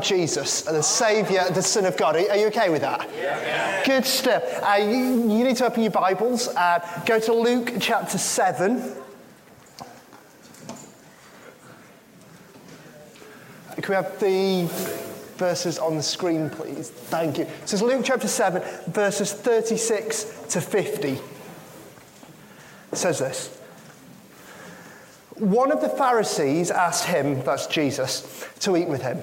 Jesus, the Saviour, the Son of God. Are you okay with that? Yeah. Good stuff. Uh, you, you, need to open your Bibles. Uh, go to Luke chapter 7. Can we have the verses on the screen, please? Thank you. So it's Luke chapter 7, verses 36 to 50. It says this. One of the Pharisees asked him, that's Jesus, to eat with him.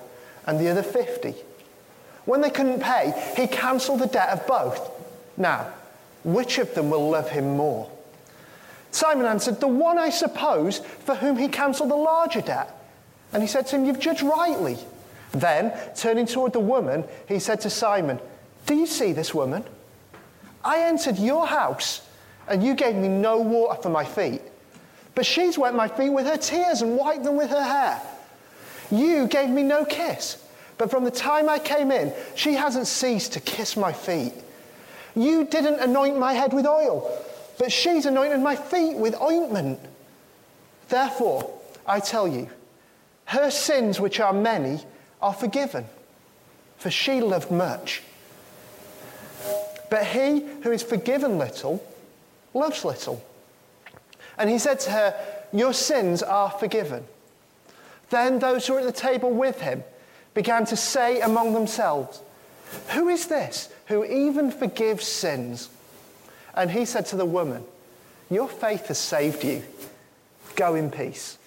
and the other 50. When they couldn't pay, he cancelled the debt of both. Now, which of them will love him more? Simon answered, The one, I suppose, for whom he cancelled the larger debt. And he said to him, You've judged rightly. Then, turning toward the woman, he said to Simon, Do you see this woman? I entered your house, and you gave me no water for my feet. But she's wet my feet with her tears and wiped them with her hair. You gave me no kiss, but from the time I came in, she hasn't ceased to kiss my feet. You didn't anoint my head with oil, but she's anointed my feet with ointment. Therefore, I tell you, her sins, which are many, are forgiven, for she loved much. But he who is forgiven little loves little. And he said to her, Your sins are forgiven. Then those who were at the table with him began to say among themselves, Who is this who even forgives sins? And he said to the woman, Your faith has saved you. Go in peace.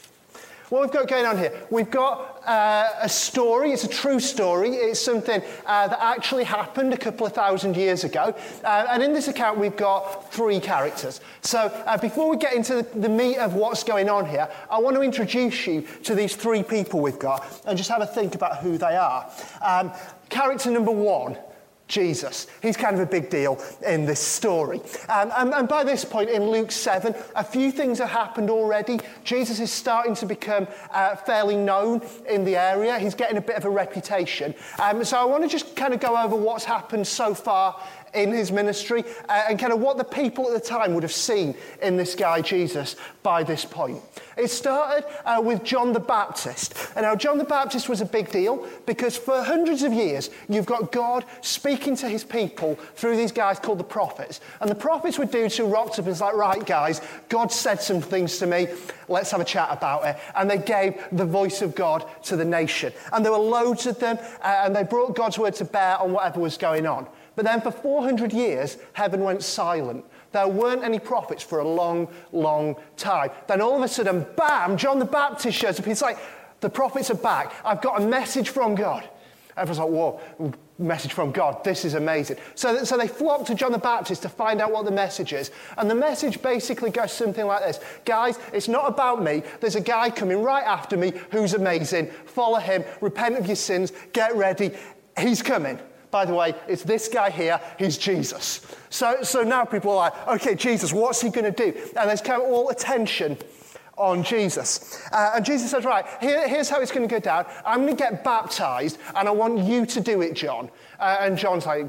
What we've got going on here, we've got uh, a story, it's a true story, it's something uh, that actually happened a couple of thousand years ago. Uh, and in this account, we've got three characters. So uh, before we get into the, the, meat of what's going on here, I want to introduce you to these three people we've got and just have a think about who they are. Um, character number one Jesus. He's kind of a big deal in this story. Um, and, and, by this point in Luke 7, a few things have happened already. Jesus is starting to become uh, fairly known in the area. He's getting a bit of a reputation. Um, so I want to just kind of go over what's happened so far in his ministry uh, and kind of what the people at the time would have seen in this guy Jesus by this point. It started uh, with John the Baptist. And now, John the Baptist was a big deal because for hundreds of years, you've got God speaking to his people through these guys called the prophets. And the prophets were dudes who rocked up and was like, right, guys, God said some things to me. Let's have a chat about it. And they gave the voice of God to the nation. And there were loads of them, uh, and they brought God's word to bear on whatever was going on. But then for 400 years, heaven went silent. There weren't any prophets for a long, long time. Then all of a sudden, bam, John the Baptist shows up. He's like, the prophets are back. I've got a message from God. Everyone's like, whoa, message from God. This is amazing. So, so they flock to John the Baptist to find out what the message is. And the message basically goes something like this Guys, it's not about me. There's a guy coming right after me who's amazing. Follow him, repent of your sins, get ready. He's coming by the way, it's this guy here, he's Jesus. So, so now people are like, okay, Jesus, what's he going to do? And there's kind of all attention on Jesus. Uh, and Jesus says, right, here, here's how it's going to go down. I'm going to get baptized, and I want you to do it, John. Uh, and John's like,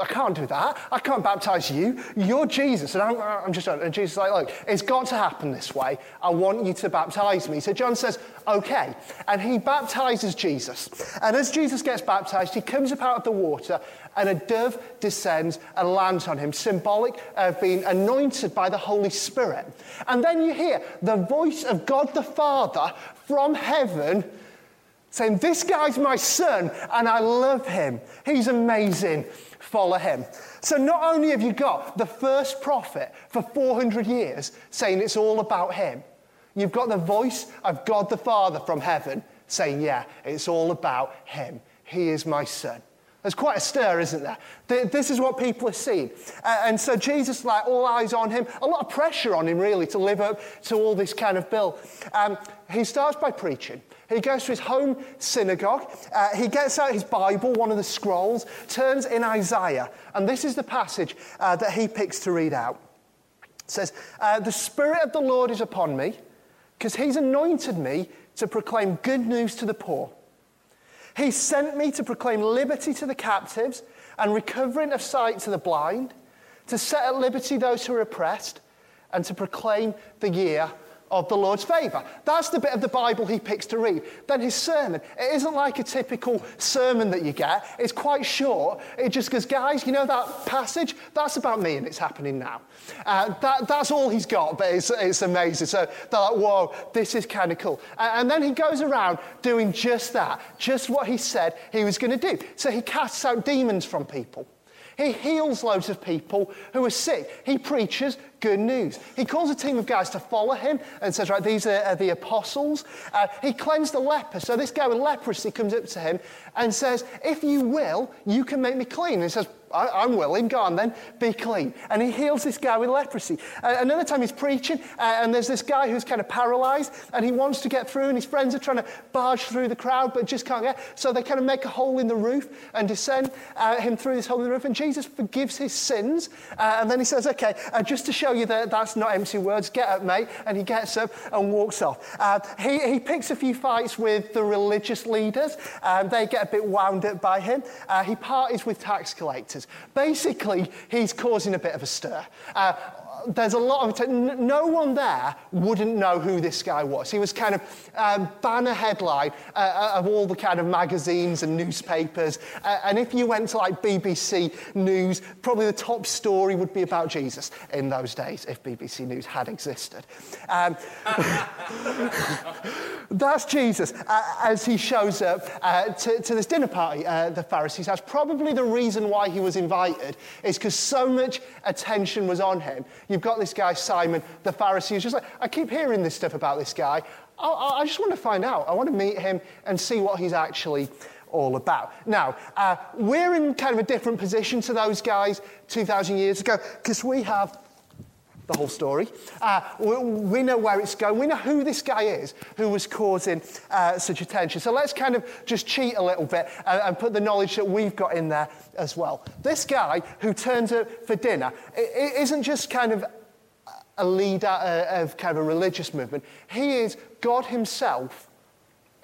I can't do that. I can't baptize you. You're Jesus. And I'm, I'm just, and Jesus is like, look, it's got to happen this way. I want you to baptize me. So John says, okay. And he baptizes Jesus. And as Jesus gets baptized, he comes up out of the water and a dove descends and lands on him, symbolic of being anointed by the Holy Spirit. And then you hear the voice of God the Father from heaven saying, This guy's my son and I love him. He's amazing. Follow him. So, not only have you got the first prophet for 400 years saying it's all about him, you've got the voice of God the Father from heaven saying, Yeah, it's all about him. He is my son. There's quite a stir, isn't there? This is what people are seeing. And so Jesus, like all eyes on him, a lot of pressure on him, really, to live up to all this kind of bill. Um, he starts by preaching. He goes to his home synagogue. Uh, he gets out his Bible, one of the scrolls, turns in Isaiah. And this is the passage uh, that he picks to read out. It says, uh, The Spirit of the Lord is upon me, because he's anointed me to proclaim good news to the poor. He sent me to proclaim liberty to the captives and recovering of sight to the blind, to set at liberty those who are oppressed, and to proclaim the year of the Lord's favour. That's the bit of the Bible he picks to read. Then his sermon, it isn't like a typical sermon that you get. It's quite short. It just goes, guys, you know that passage? That's about me and it's happening now. Uh, that, that's all he's got, but it's, it's amazing. So they're like, whoa, this is kind of cool. Uh, and then he goes around doing just that, just what he said he was going to do. So he casts out demons from people. He heals loads of people who are sick. He preaches good news. He calls a team of guys to follow him and says, Right, these are, are the apostles. Uh, he cleansed the leper. So this guy with leprosy comes up to him and says, If you will, you can make me clean. And he says, I, am willing, go on then, be clean. And he heals this guy with leprosy. Uh, another time he's preaching, uh, and there's this guy who's kind of paralyzed, and he wants to get through, and his friends are trying to barge through the crowd, but just can't get. So they kind of make a hole in the roof and descend uh, him through this hole in the roof, and Jesus forgives his sins. Uh, and then he says, Okay, uh, just to show you that that's not empty words, get up, mate. And he gets up and walks off. Uh, he, he picks a few fights with the religious leaders, and they get a bit wound up by him. he parties with tax collectors. Basically, he's causing a bit of a stir. Uh, there's a lot of no one there wouldn't know who this guy was. He was kind of um, banner headline uh, uh, of all the kind of magazines and newspapers. Uh, and if you went to like BBC News, probably the top story would be about Jesus in those days, if BBC News had existed. Um, that's Jesus uh, as he shows up uh, to, to, this dinner party, uh, the Pharisees' house. Probably the reason why he was invited is because so much attention was on him. You've got this guy, Simon, the Pharisee, who's just like, I keep hearing this stuff about this guy. I, I just want to find out. I want to meet him and see what he's actually all about. Now, uh, we're in kind of a different position to those guys 2,000 years ago because we have the whole story. Uh, we, know where it's going. We know who this guy is who was causing uh, such attention. So let's kind of just cheat a little bit and, and, put the knowledge that we've got in there as well. This guy who turns up for dinner it, it isn't just kind of a leader uh, of kind of a religious movement. He is God himself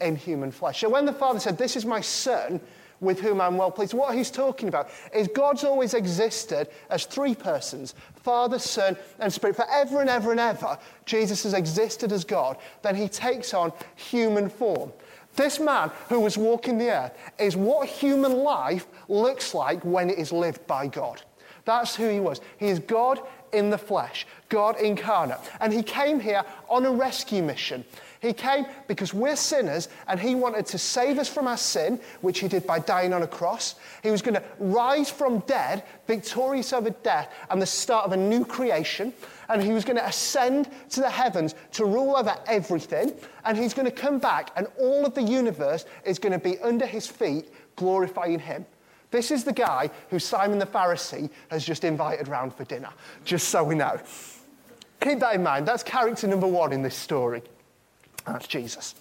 in human flesh. So when the Father said, This is my son, with whom I'm well pleased. What he's talking about is God's always existed as three persons Father, Son, and Spirit. Forever and ever and ever, Jesus has existed as God. Then he takes on human form. This man who was walking the earth is what human life looks like when it is lived by God. That's who he was. He is God in the flesh, God incarnate. And he came here on a rescue mission. He came because we're sinners and he wanted to save us from our sin, which he did by dying on a cross. He was going to rise from dead, victorious over death, and the start of a new creation. And he was going to ascend to the heavens to rule over everything. And he's going to come back, and all of the universe is going to be under his feet, glorifying him. This is the guy who Simon the Pharisee has just invited round for dinner, just so we know. Keep that in mind. That's character number one in this story. That's Jesus.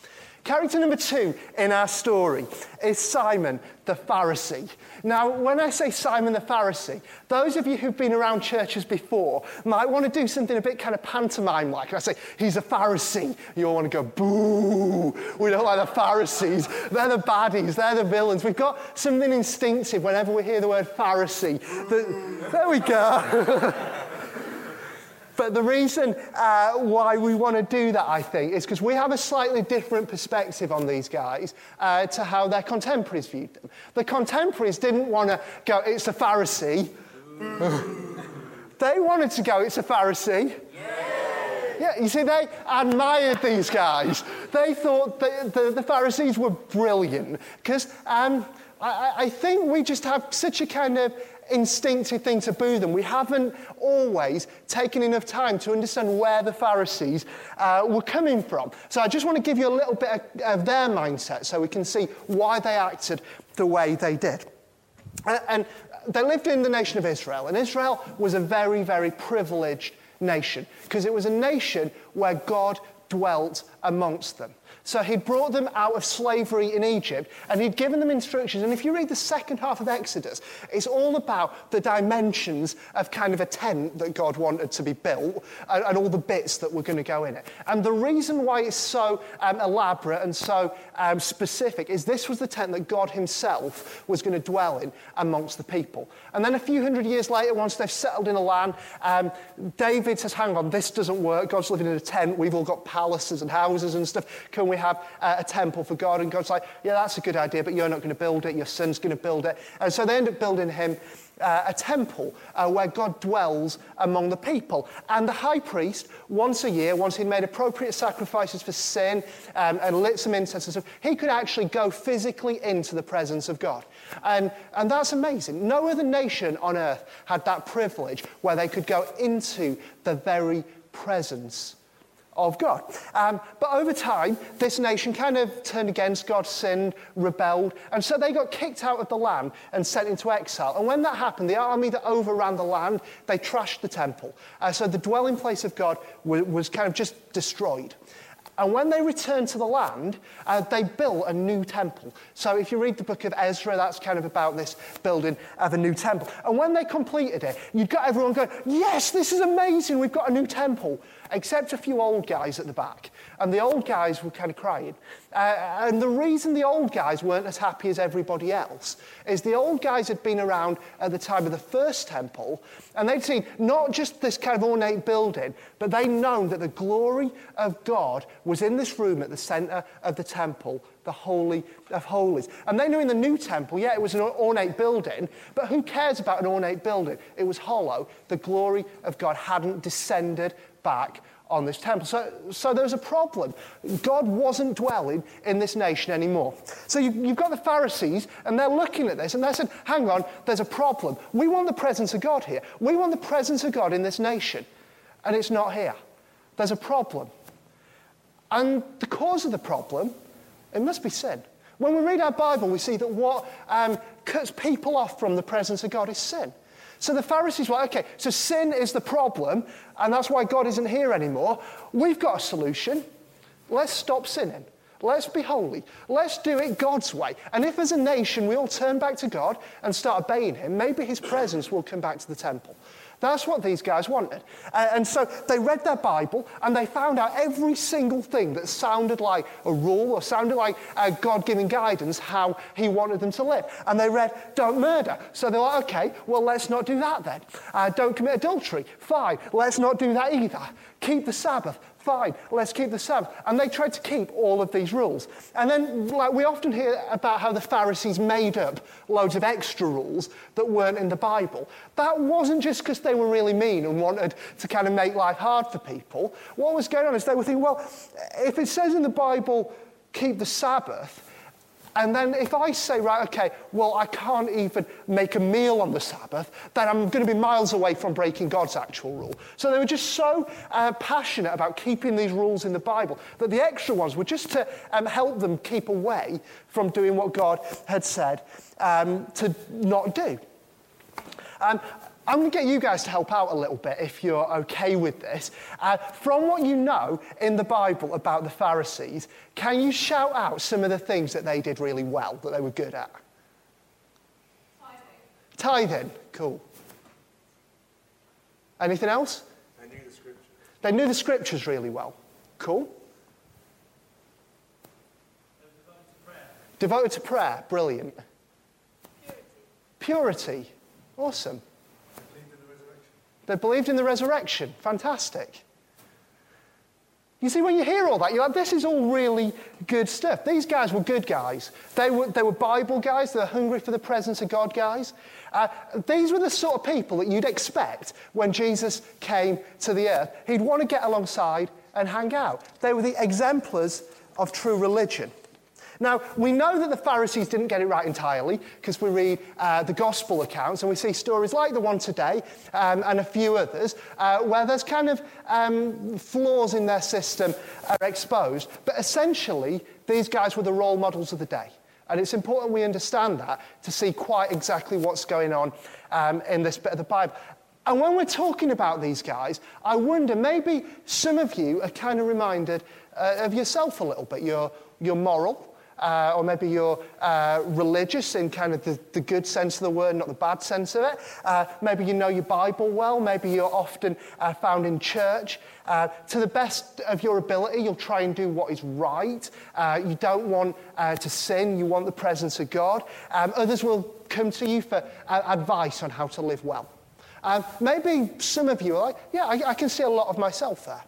Character number two in our story is Simon the Pharisee. Now, when I say Simon the Pharisee, those of you who've been around churches before might want to do something a bit kind of pantomime like. I say, he's a Pharisee. You all want to go, boo. We don't like the Pharisees. They're the baddies. They're the villains. We've got something instinctive whenever we hear the word Pharisee. The, there we go. But the reason uh, why we want to do that, I think, is because we have a slightly different perspective on these guys uh, to how their contemporaries viewed them. The contemporaries didn't want to go, it's a Pharisee. they wanted to go, it's a Pharisee. Yeah, you see, they admired these guys. They thought the, the, the Pharisees were brilliant because um, I, I think we just have such a kind of instinctive thing to boo them. We haven't always taken enough time to understand where the Pharisees uh, were coming from. So I just want to give you a little bit of, of their mindset so we can see why they acted the way they did. And, and they lived in the nation of Israel, and Israel was a very, very privileged nation because it was a nation where God dwelt amongst them. So he'd brought them out of slavery in Egypt and he'd given them instructions. And if you read the second half of Exodus, it's all about the dimensions of kind of a tent that God wanted to be built and, and all the bits that were going to go in it. And the reason why it's so um, elaborate and so um, specific is this was the tent that God himself was going to dwell in amongst the people. And then a few hundred years later, once they've settled in a land, um, David says, hang on, this doesn't work. God's living in a tent. We've all got palaces and houses and stuff. Can we we have a temple for God. And God's like, yeah, that's a good idea, but you're not going to build it. Your son's going to build it. And so they end up building him uh, a temple uh, where God dwells among the people. And the high priest, once a year, once he'd made appropriate sacrifices for sin um, and lit some incense and stuff, he could actually go physically into the presence of God. And, and that's amazing. No other nation on earth had that privilege where they could go into the very presence of God. Um, but over time, this nation kind of turned against God, sinned, rebelled, and so they got kicked out of the land and sent into exile. And when that happened, the army that overran the land, they trashed the temple. Uh, so the dwelling place of God was, was kind of just destroyed. And when they returned to the land, uh, they built a new temple. So if you read the book of Ezra, that's kind of about this building of a new temple. And when they completed it, you've got everyone going, Yes, this is amazing, we've got a new temple except a few old guys at the back. And the old guys were kind of crying. Uh, and the reason the old guys weren't as happy as everybody else is the old guys had been around at the time of the first temple, and they'd seen not just this kind of ornate building, but they'd known that the glory of God was in this room at the center of the temple the Holy of Holies. And they knew in the new temple, yeah, it was an ornate building, but who cares about an ornate building? It was hollow. The glory of God hadn't descended back on this temple. So, so there's a problem. God wasn't dwelling in this nation anymore. So you, you've got the Pharisees, and they're looking at this, and they said, hang on, there's a problem. We want the presence of God here. We want the presence of God in this nation, and it's not here. There's a problem. And the cause of the problem, it must be sin. When we read our Bible, we see that what um, cuts people off from the presence of God is sin. So the Pharisees were, okay, so sin is the problem, and that's why God isn't here anymore. We've got a solution. Let's stop sinning. Let's be holy. Let's do it God's way. And if as a nation we all turn back to God and start obeying Him, maybe His presence will come back to the temple. That's what these guys wanted. And so they read their Bible and they found out every single thing that sounded like a rule or sounded like God giving guidance how He wanted them to live. And they read, don't murder. So they're like, okay, well, let's not do that then. Uh, don't commit adultery. Fine, let's not do that either. Keep the Sabbath. Fine, let's keep the Sabbath. And they tried to keep all of these rules. And then, like, we often hear about how the Pharisees made up loads of extra rules that weren't in the Bible. That wasn't just because they were really mean and wanted to kind of make life hard for people. What was going on is they were thinking, well, if it says in the Bible, keep the Sabbath, and then if I say, right, okay, well, I can't even make a meal on the Sabbath, then I'm going to be miles away from breaking God's actual rule. So they were just so uh, passionate about keeping these rules in the Bible that the extra ones were just to um, help them keep away from doing what God had said um, to not do. Um, I'm going to get you guys to help out a little bit if you're okay with this. Uh, from what you know in the Bible about the Pharisees, can you shout out some of the things that they did really well, that they were good at? Tithing. Tithing, cool. Anything else? They knew the scriptures. They knew the scriptures really well. Cool. Devoted to prayer. Devoted to prayer, brilliant. Purity. Purity, awesome. They believed in the resurrection. Fantastic. You see, when you hear all that, you're like, this is all really good stuff. These guys were good guys. They were, they were Bible guys, they were hungry for the presence of God guys. Uh, these were the sort of people that you'd expect when Jesus came to the earth. He'd want to get alongside and hang out. They were the exemplars of true religion. Now, we know that the Pharisees didn't get it right entirely because we read uh, the gospel accounts and we see stories like the one today um, and a few others uh, where there's kind of um, flaws in their system are exposed. But essentially, these guys were the role models of the day. And it's important we understand that to see quite exactly what's going on um, in this bit of the Bible. And when we're talking about these guys, I wonder maybe some of you are kind of reminded uh, of yourself a little bit. You're, you're moral, uh, or maybe you're uh, religious in kind of the, the, good sense of the word, not the bad sense of it. Uh, maybe you know your Bible well. Maybe you're often uh, found in church. Uh, to the best of your ability, you'll try and do what is right. Uh, you don't want to sin, you want the presence of God. Um, others will come to you for advice on how to live well. Um, maybe some of you are like, yeah, I, I, can see a lot of myself there.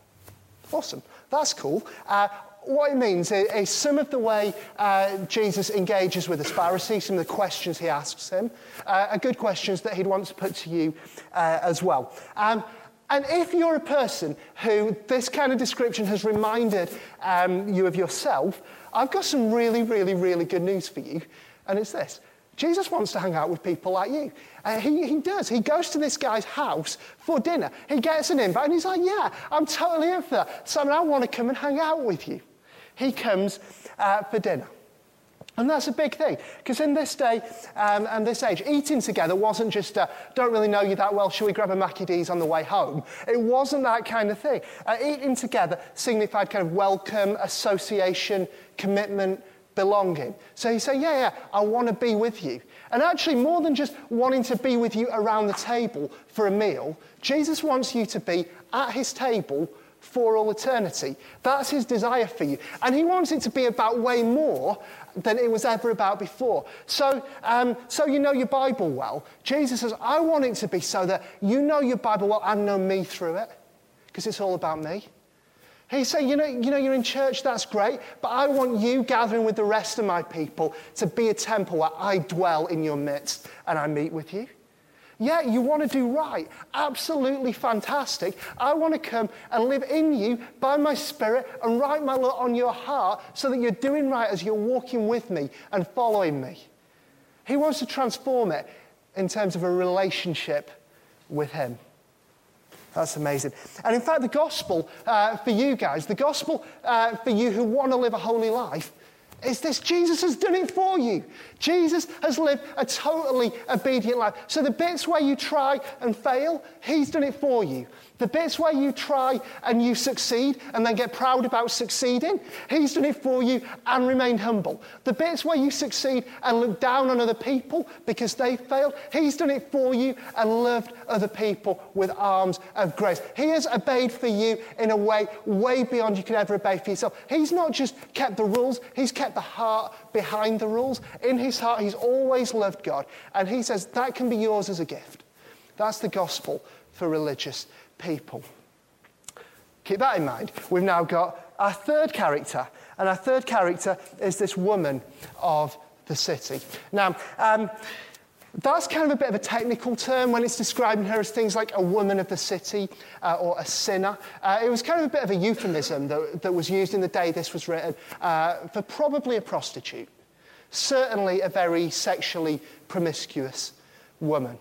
Awesome. That's cool. Uh, what it means is some of the way uh, Jesus engages with the Pharisees, some of the questions he asks him, uh, are good questions that he'd want to put to you uh, as well. Um, and if you're a person who this kind of description has reminded um, you of yourself, I've got some really, really, really good news for you. And it's this Jesus wants to hang out with people like you. Uh, he, he does. He goes to this guy's house for dinner. He gets an invite and he's like, Yeah, I'm totally in for that. Simon, I want to come and hang out with you he comes uh, for dinner. And that's a big thing, because in this day um, and this age, eating together wasn't just, uh, don't really know you that well, shall we grab a Mackie D's on the way home? It wasn't that kind of thing. Uh, eating together signified kind of welcome, association, commitment, belonging. So you say, yeah, yeah, I want to be with you. And actually, more than just wanting to be with you around the table for a meal, Jesus wants you to be at his table for all eternity. That's his desire for you. And he wants it to be about way more than it was ever about before. So, um, so you know your Bible well. Jesus says, I want it to be so that you know your Bible well and know me through it, because it's all about me. He saying, you know, you know, you're in church, that's great, but I want you gathering with the rest of my people to be a temple where I dwell in your midst and I meet with you. Yeah, you want to do right. Absolutely fantastic. I want to come and live in you by my spirit and write my law on your heart so that you're doing right as you're walking with me and following me. He wants to transform it in terms of a relationship with Him. That's amazing. And in fact, the gospel uh, for you guys, the gospel uh, for you who want to live a holy life, is this Jesus has done it for you. Jesus has lived a totally obedient life. So the bits where you try and fail, he's done it for you. The bits where you try and you succeed and then get proud about succeeding, he's done it for you and remain humble. The bits where you succeed and look down on other people because they failed, he's done it for you and loved other people with arms of grace. He has obeyed for you in a way way beyond you could ever obey for yourself. He's not just kept the rules, he's kept the heart behind the rules. In his heart, he's always loved God. And he says that can be yours as a gift. That's the gospel for religious people. Keep that in mind. We've now got our third character, and our third character is this woman of the city. Now, um, that's kind of a bit of a technical term when it's describing her as things like a woman of the city uh, or a sinner. Uh, it was kind of a bit of a euphemism that, that was used in the day this was written uh, for probably a prostitute, certainly a very sexually promiscuous woman.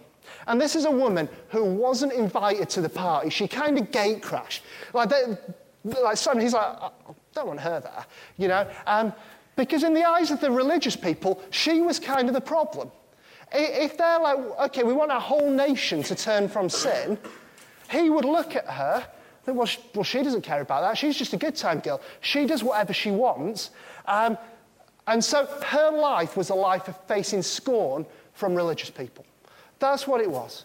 And this is a woman who wasn't invited to the party. She kind of gate crashed. Like, they, like Simon, he's like, I don't want her there, you know? Um, because in the eyes of the religious people, she was kind of the problem. If they're like, okay, we want our whole nation to turn from sin, he would look at her think, well, she, well, she doesn't care about that. She's just a good time girl. She does whatever she wants. Um, and so her life was a life of facing scorn from religious people. That's what it was.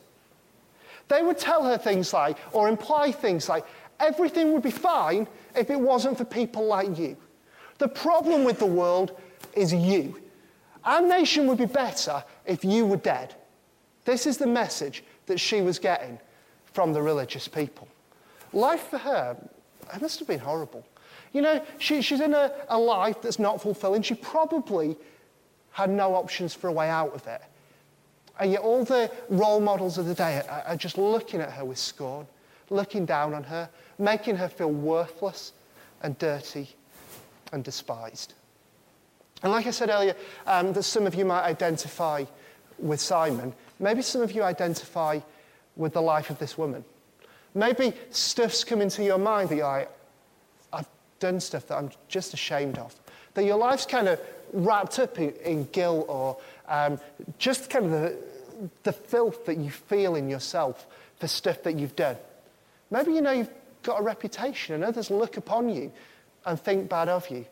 They would tell her things like, or imply things like, everything would be fine if it wasn't for people like you. The problem with the world is you. Our nation would be better if you were dead. This is the message that she was getting from the religious people. Life for her, it must have been horrible. You know, she, she's in a, a life that's not fulfilling. She probably had no options for a way out of it. And yet, all the role models of the day are, are just looking at her with scorn, looking down on her, making her feel worthless and dirty and despised. And like I said earlier, um, that some of you might identify with Simon. Maybe some of you identify with the life of this woman. Maybe stuff's come into your mind that you're like, I've done stuff that I'm just ashamed of. That your life's kind of wrapped up in, guilt or um, just kind of the, the filth that you feel in yourself for stuff that you've done. Maybe you know you've got a reputation and others look upon you and think bad of you.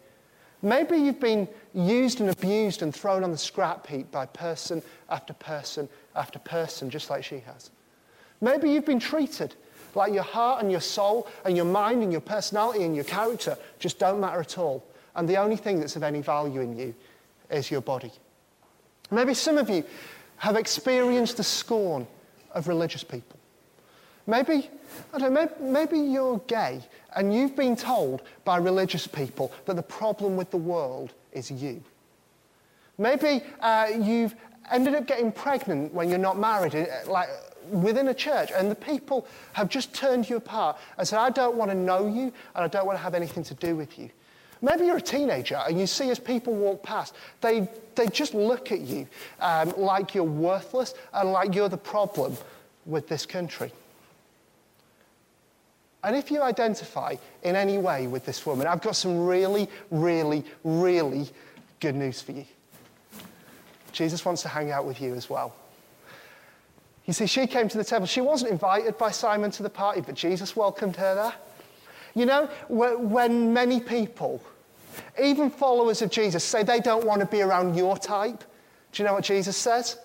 Maybe you've been used and abused and thrown on the scrap heap by person after person after person, just like she has. Maybe you've been treated like your heart and your soul and your mind and your personality and your character just don't matter at all. And the only thing that's of any value in you is your body. Maybe some of you have experienced the scorn of religious people. Maybe, I don't know, maybe, you're gay and you've been told by religious people that the problem with the world is you. Maybe uh, you've ended up getting pregnant when you're not married, uh, like within a church, and the people have just turned you apart and said, I don't want to know you and I don't want to have anything to do with you. Maybe you're a teenager and you see as people walk past, they, they just look at you um, like you're worthless and like you're the problem with this country. And if you identify in any way with this woman, I've got some really, really, really good news for you. Jesus wants to hang out with you as well. You see, she came to the temple. She wasn't invited by Simon to the party, but Jesus welcomed her there. You know, when many people, even followers of Jesus, say they don't want to be around your type, do you know what Jesus says?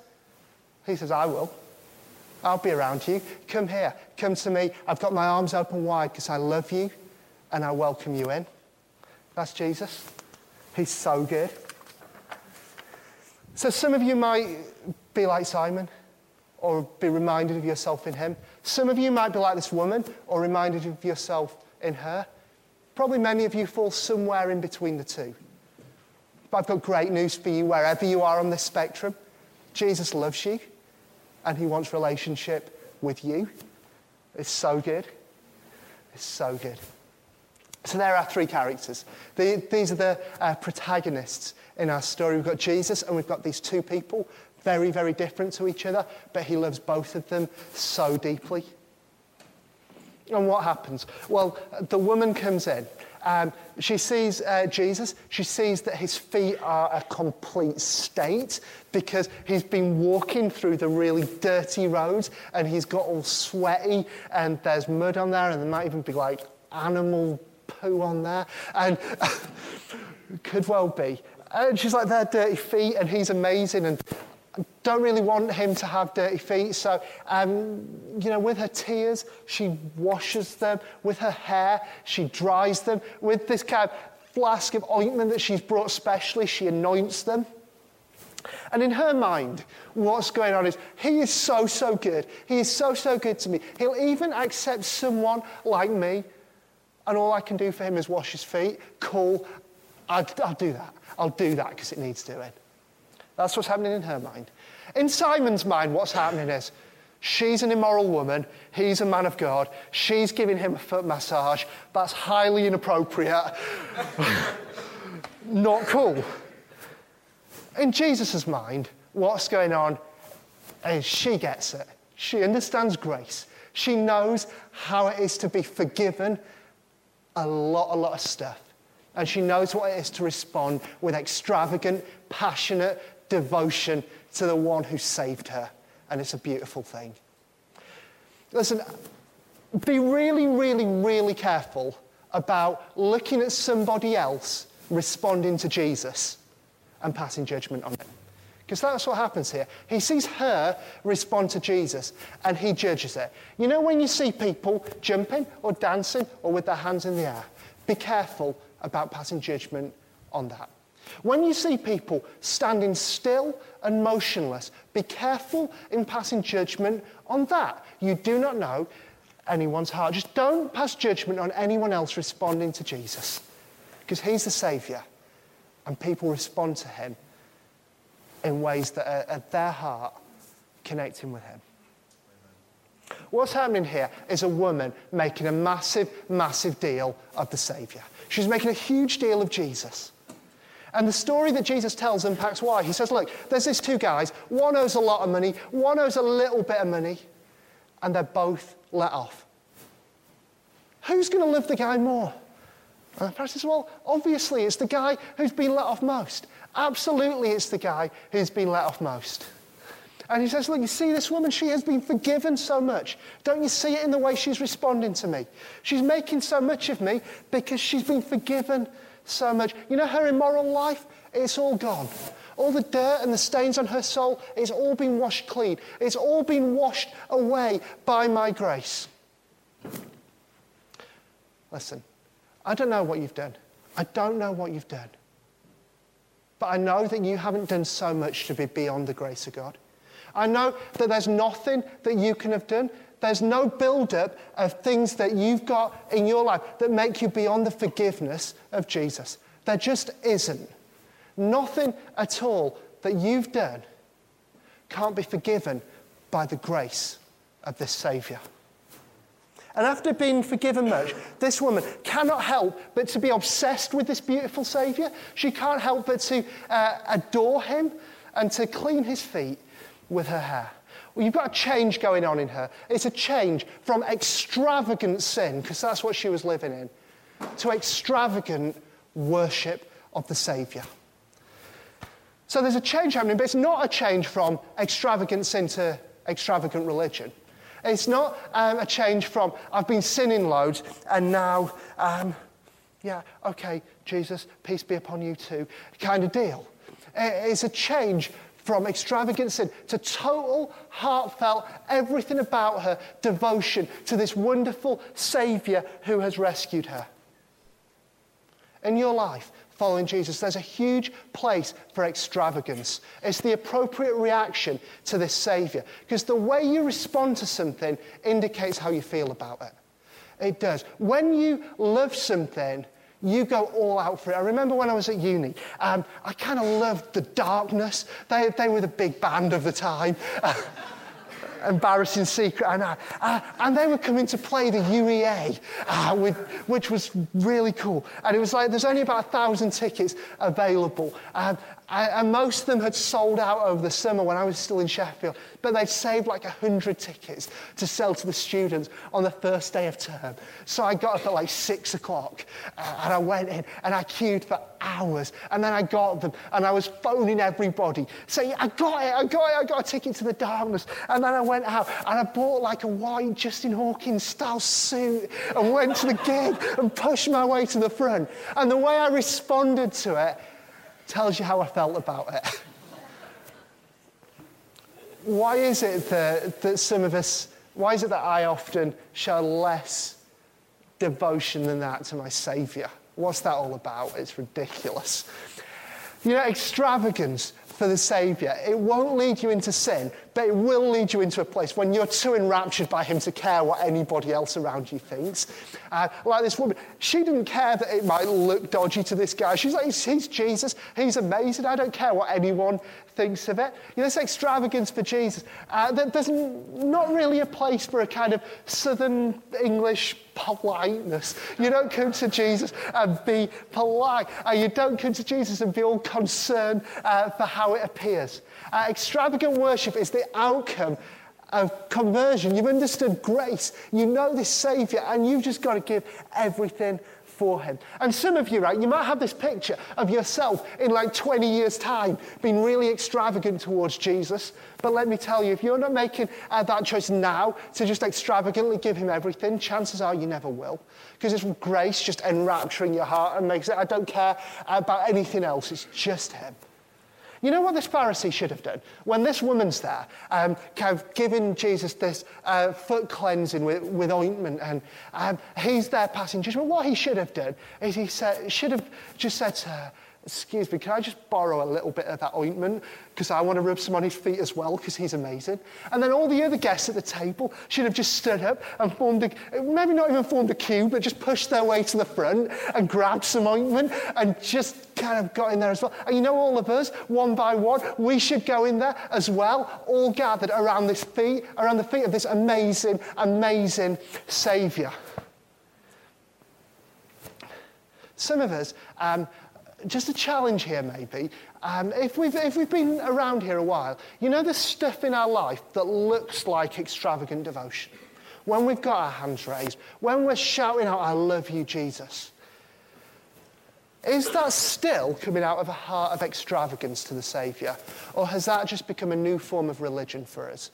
He says, I will. I'll be around you. Come here. Come to me. I've got my arms open wide because I love you and I welcome you in. That's Jesus. He's so good. So some of you might be like Simon or be reminded of yourself in him. Some of you might be like this woman or reminded of yourself in her. Probably many of you fall somewhere in between the two. But I've got great news for you wherever you are on this spectrum. Jesus loves you and he wants relationship with you. It's so good. It's so good. So there are three characters. The, these are the uh, protagonists in our story. We've got Jesus and we've got these two people, very, very different to each other, but he loves both of them so deeply. And what happens? Well, the woman comes in um, she sees uh, Jesus. She sees that his feet are a complete state because he's been walking through the really dirty roads and he's got all sweaty and there's mud on there and there might even be like animal poo on there. And could well be. And she's like, they're dirty feet and he's amazing. And don't really want him to have dirty feet. So, um, you know, with her tears, she washes them. With her hair, she dries them. With this kind of flask of ointment that she's brought specially, she anoints them. And in her mind, what's going on is, he is so, so good. He is so, so good to me. He'll even accept someone like me, and all I can do for him is wash his feet. Cool. I'll, I'll do that. I'll do that because it needs doing. That's what's happening in her mind. In Simon's mind, what's happening is she's an immoral woman, he's a man of God, she's giving him a foot massage. That's highly inappropriate. Not cool. In Jesus' mind, what's going on is she gets it. She understands grace. She knows how it is to be forgiven a lot, a lot of stuff. And she knows what it is to respond with extravagant, passionate devotion to the one who saved her. And it's a beautiful thing. Listen, be really, really, really careful about looking at somebody else responding to Jesus and passing judgment on it. Because that's what happens here. He sees her respond to Jesus and he judges it. You know, when you see people jumping or dancing or with their hands in the air, be careful about passing judgment on that. When you see people standing still and motionless, be careful in passing judgment on that. You do not know anyone's heart. Just don't pass judgment on anyone else responding to Jesus. because he's the Saviour and people respond to him in ways that are at their heart connecting with him. What's happening here is a woman making a massive, massive deal of the Saviour. She's making a huge deal of Jesus. And the story that Jesus tells impacts why. He says, Look, there's these two guys. One owes a lot of money, one owes a little bit of money, and they're both let off. Who's going to love the guy more? And the Pharisee says, Well, obviously, it's the guy who's been let off most. Absolutely, it's the guy who's been let off most. And he says, Look, you see this woman? She has been forgiven so much. Don't you see it in the way she's responding to me? She's making so much of me because she's been forgiven so much. You know, her immoral life, it's all gone. All the dirt and the stains on her soul, it's all been washed clean. It's all been washed away by my grace. Listen, I don't know what you've done. I don't know what you've done. But I know that you haven't done so much to be beyond the grace of God. I know that there's nothing that you can have done. There's no build-up of things that you've got in your life that make you beyond the forgiveness of Jesus. There just isn't. Nothing at all that you've done can't be forgiven by the grace of this Saviour. And after being forgiven much, this woman cannot help but to be obsessed with this beautiful Saviour. She can't help but to uh, adore him and to clean his feet with her hair. Well, you've got a change going on in her. It's a change from extravagant sin, because that's what she was living in, to extravagant worship of the Saviour. So there's a change happening, but it's not a change from extravagant sin to extravagant religion. It's not um, a change from I've been sinning loads and now, um, yeah, okay, Jesus, peace be upon you too, kind of deal. It's a change from extravagant sin to total, heartfelt, everything about her devotion to this wonderful Savior who has rescued her. In your life, following Jesus, there's a huge place for extravagance. It's the appropriate reaction to this Savior because the way you respond to something indicates how you feel about it. It does. When you love something, you go all out for it. I remember when I was at uni, um, I kind of loved the darkness. They, they were the big band of the time. embarrassing secret, and, uh, uh, and they were coming to play the UEA, uh, with, which was really cool. And it was like there's only about a thousand tickets available. Um, and most of them had sold out over the summer when I was still in Sheffield. But they'd saved like 100 tickets to sell to the students on the first day of term. So I got up at like six o'clock uh, and I went in and I queued for hours. And then I got them and I was phoning everybody saying, I got it, I got it, I got a ticket to the darkness. And then I went out and I bought like a white Justin Hawkins style suit and went to the gig and pushed my way to the front. And the way I responded to it, tells you how I felt about it. why is it that, that some of us, why is it that I often show less devotion than that to my Saviour? What's that all about? It's ridiculous. You know, extravagance for the Saviour. It won't lead you into sin, but it will lead you into a place when you're too enraptured by Him to care what anybody else around you thinks. Uh, like this woman, she didn't care that it might look dodgy to this guy. She's like, he's Jesus, he's amazing. I don't care what anyone thinks of it. You know, this extravagance for Jesus. Uh, there's not really a place for a kind of southern English politeness. You don't come to Jesus and be polite. Uh, you don't come to Jesus and be all concerned uh, for how it appears. Uh, extravagant worship is the outcome of conversion. You've understood grace. You know this Savior, and you've just got to give everything for him. And some of you, right, you might have this picture of yourself in like 20 years' time being really extravagant towards Jesus. But let me tell you, if you're not making uh, that choice now to just extravagantly give him everything, chances are you never will. Because it's grace just enrapturing your heart and makes it, I don't care about anything else, it's just him. You know what this Pharisee should have done? When this woman's there, um, kind of giving Jesus this uh, foot cleansing with, with ointment, and um, he's there passing judgment, what he should have done is he said, should have just said to her, Excuse me, can I just borrow a little bit of that ointment? Because I want to rub some on his feet as well, because he's amazing. And then all the other guests at the table should have just stood up and formed a, maybe not even formed a queue, but just pushed their way to the front and grabbed some ointment and just kind of got in there as well. And you know, all of us, one by one, we should go in there as well, all gathered around this feet, around the feet of this amazing, amazing Saviour. Some of us, um, just a challenge here maybe. Um, if, we've, if we've been around here a while, you know the stuff in our life that looks like extravagant devotion? When we've got our hands raised, when we're shouting out, I love you, Jesus. Is that still coming out of a heart of extravagance to the Saviour? Or has that just become a new form of religion for us?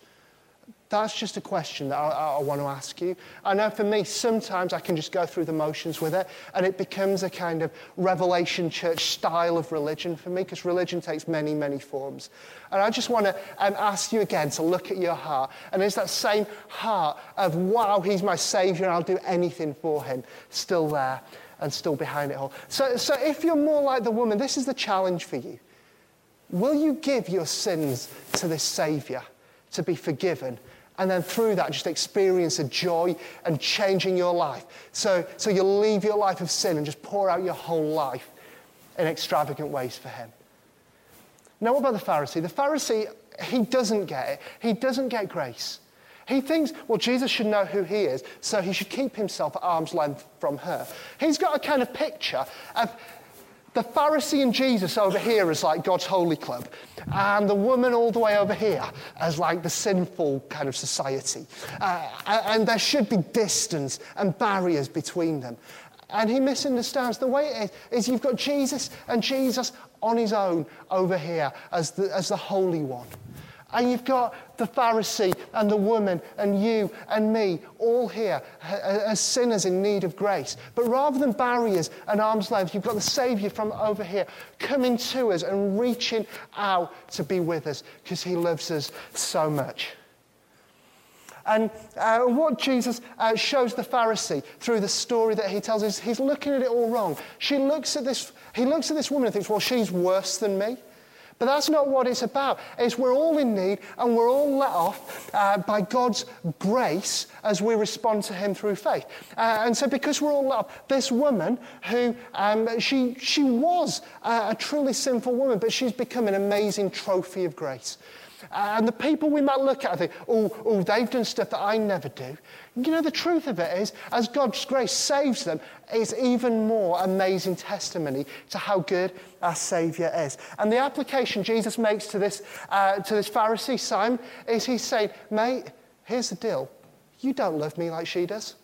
That's just a question that I, I, want to ask you. I know for me, sometimes I can just go through the motions with it, and it becomes a kind of revelation church style of religion for me, because religion takes many, many forms. And I just want to um, ask you again to look at your heart. And is that same heart of, wow, he's my Savior, and I'll do anything for him, still there and still behind it all? So, so if you're more like the woman, this is the challenge for you. Will you give your sins to this Savior to be forgiven? And then through that just experience a joy and changing your life. So, so you'll leave your life of sin and just pour out your whole life in extravagant ways for Him. Now, what about the Pharisee? The Pharisee, he doesn't get it. He doesn't get grace. He thinks, well, Jesus should know who he is, so he should keep himself at arm's length from her. He's got a kind of picture of the Pharisee and Jesus over here is like God's holy club, and the woman all the way over here as like the sinful kind of society. Uh, and there should be distance and barriers between them. And he misunderstands. The way it is, is you've got Jesus and Jesus on his own over here as the, as the Holy One. And you've got the Pharisee and the woman and you and me all here as sinners in need of grace. But rather than barriers and arm's length, you've got the Savior from over here coming to us and reaching out to be with us because he loves us so much. And uh, what Jesus uh, shows the Pharisee through the story that he tells is he's looking at it all wrong. She looks at this, he looks at this woman and thinks, well, she's worse than me. But that's not what it's about. It's we're all in need and we're all let off uh, by God's grace as we respond to Him through faith. Uh, and so, because we're all let off, this woman who um, she, she was a truly sinful woman, but she's become an amazing trophy of grace. Uh, and the people we might look at think, oh, oh, they've done stuff that I never do. You know, the truth of it is, as God's grace saves them, it's even more amazing testimony to how good our Saviour is. And the application Jesus makes to this, uh, to this Pharisee, Simon, is he's saying, mate, here's the deal. You don't love me like she does.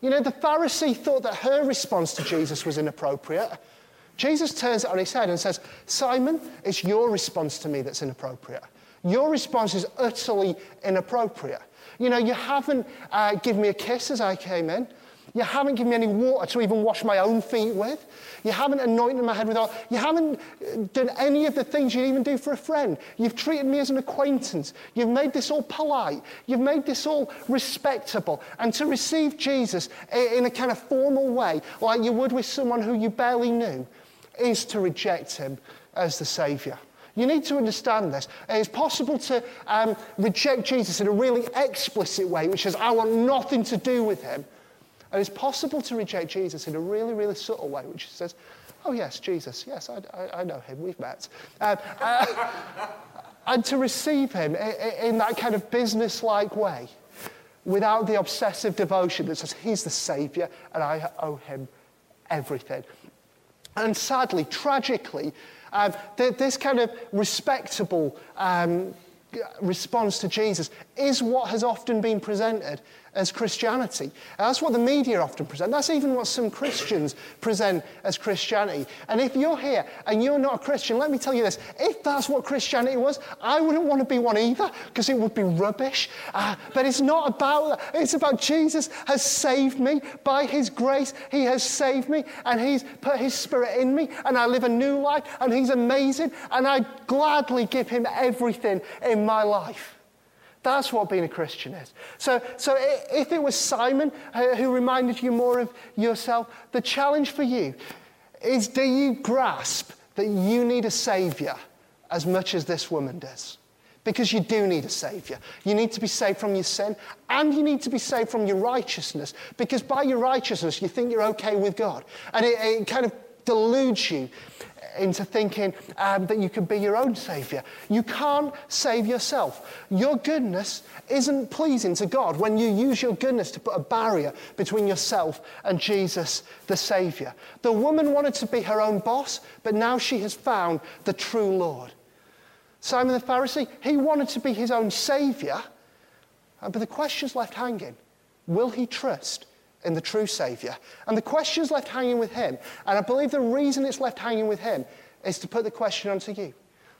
You know, the Pharisee thought that her response to Jesus was inappropriate. Jesus turns it on his head and says, Simon, it's your response to me that's inappropriate. Your response is utterly inappropriate. You know, you haven't uh, given me a kiss as I came in. You haven't given me any water to even wash my own feet with. You haven't anointed my head with oil. You haven't uh, done any of the things you'd even do for a friend. You've treated me as an acquaintance. You've made this all polite. You've made this all respectable. And to receive Jesus in a kind of formal way, like you would with someone who you barely knew, is to reject him as the Saviour. You need to understand this. It's possible to um, reject Jesus in a really explicit way, which says, I want nothing to do with him. And it's possible to reject Jesus in a really, really subtle way, which says, Oh, yes, Jesus, yes, I, I, I know him, we've met. Um, uh, and to receive him in, in that kind of business like way, without the obsessive devotion that says, He's the Savior and I owe him everything. And sadly, tragically, um, this kind of respectable um, response to Jesus is what has often been presented as Christianity. That's what the media often present. That's even what some Christians present as Christianity. And if you're here and you're not a Christian, let me tell you this if that's what Christianity was, I wouldn't want to be one either because it would be rubbish. Uh, but it's not about that. It's about Jesus has saved me by his grace. He has saved me and he's put his spirit in me and I live a new life and he's amazing and I gladly give him everything in my life. That's what being a Christian is. So, so if it was Simon uh, who reminded you more of yourself, the challenge for you is do you grasp that you need a Savior as much as this woman does. Because you do need a Savior. You need to be saved from your sin and you need to be saved from your righteousness. Because by your righteousness, you think you're okay with God. And it, it kind of deludes you into thinking um, that you can be your own Savior. You can't save yourself. Your goodness isn't pleasing to God when you use your goodness to put a barrier between yourself and Jesus, the Savior. The woman wanted to be her own boss, but now she has found the true Lord. Simon the Pharisee, he wanted to be his own Savior, uh, but the question's left hanging. Will he trust in the true Savior. And the question's left hanging with him. And I believe the reason it's left hanging with him is to put the question onto you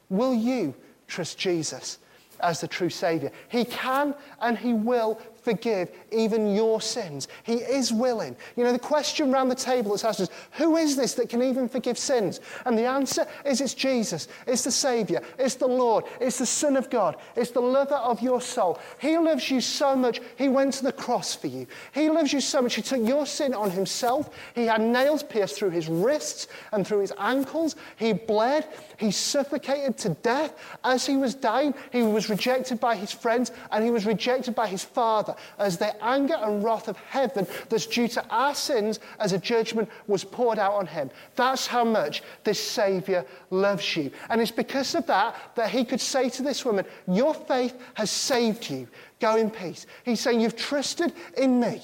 Will you trust Jesus as the true Savior? He can and He will forgive even your sins. He is willing. You know, the question around the table that's asked is, who is this that can even forgive sins? And the answer is it's Jesus. It's the Savior. It's the Lord. It's the Son of God. It's the lover of your soul. He loves you so much, He went to the cross for you. He loves you so much, He took your sin on Himself. He had nails pierced through His wrists and through His ankles. He bled. He suffocated to death. As He was dying, He was rejected by His friends and He was rejected by His Father as the anger and wrath of heaven that's due to our sins as a judgment was poured out on him. That's how much this Savior loves you. And it's because of that that he could say to this woman, Your faith has saved you. Go in peace. He's saying, You've trusted in me.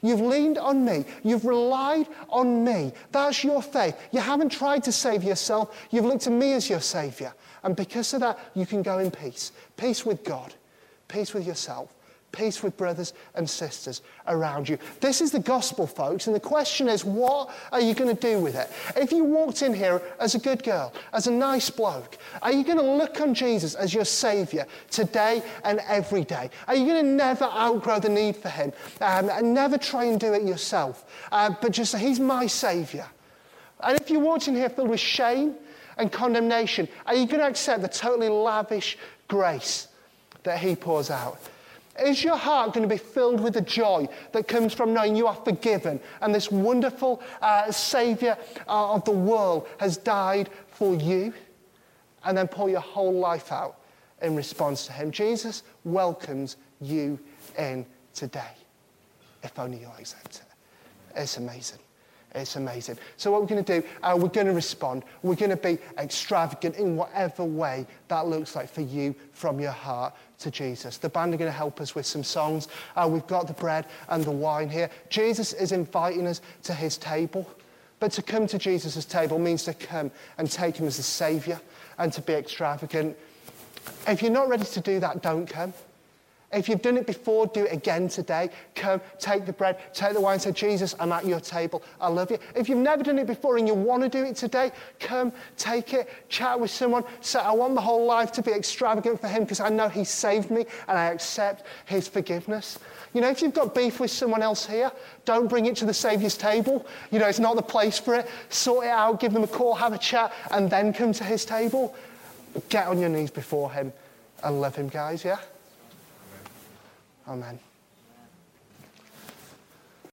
You've leaned on me. You've relied on me. That's your faith. You haven't tried to save yourself. You've looked to me as your Savior. And because of that, you can go in peace. Peace with God, peace with yourself, peace with brothers and sisters around you. This is the gospel, folks, and the question is, what are you going to do with it? If you walked in here as a good girl, as a nice bloke, are you going to look on Jesus as your Savior today and every day? Are you going to never outgrow the need for Him um, and never try and do it yourself, uh, but just say, He's my Savior? And if you walked in here filled with shame and condemnation, are you going to accept the totally lavish grace that He pours out? Is your heart going to be filled with the joy that comes from knowing you are forgiven and this wonderful uh, Savior uh, of the world has died for you? And then pour your whole life out in response to Him. Jesus welcomes you in today, if only you'll accept it. It's amazing. It's amazing. So, what we're going to do, uh, we're going to respond. We're going to be extravagant in whatever way that looks like for you from your heart to Jesus. The band are going to help us with some songs. Uh, we've got the bread and the wine here. Jesus is inviting us to his table. But to come to Jesus' table means to come and take him as a savior and to be extravagant. If you're not ready to do that, don't come. If you've done it before, do it again today. Come, take the bread, take the wine, say, Jesus, I'm at your table. I love you. If you've never done it before and you want to do it today, come, take it, chat with someone, say, I want my whole life to be extravagant for him because I know he saved me and I accept his forgiveness. You know, if you've got beef with someone else here, don't bring it to the Saviour's table. You know, it's not the place for it. Sort it out, give them a call, have a chat, and then come to his table. Get on your knees before him and love him, guys, yeah? Amen.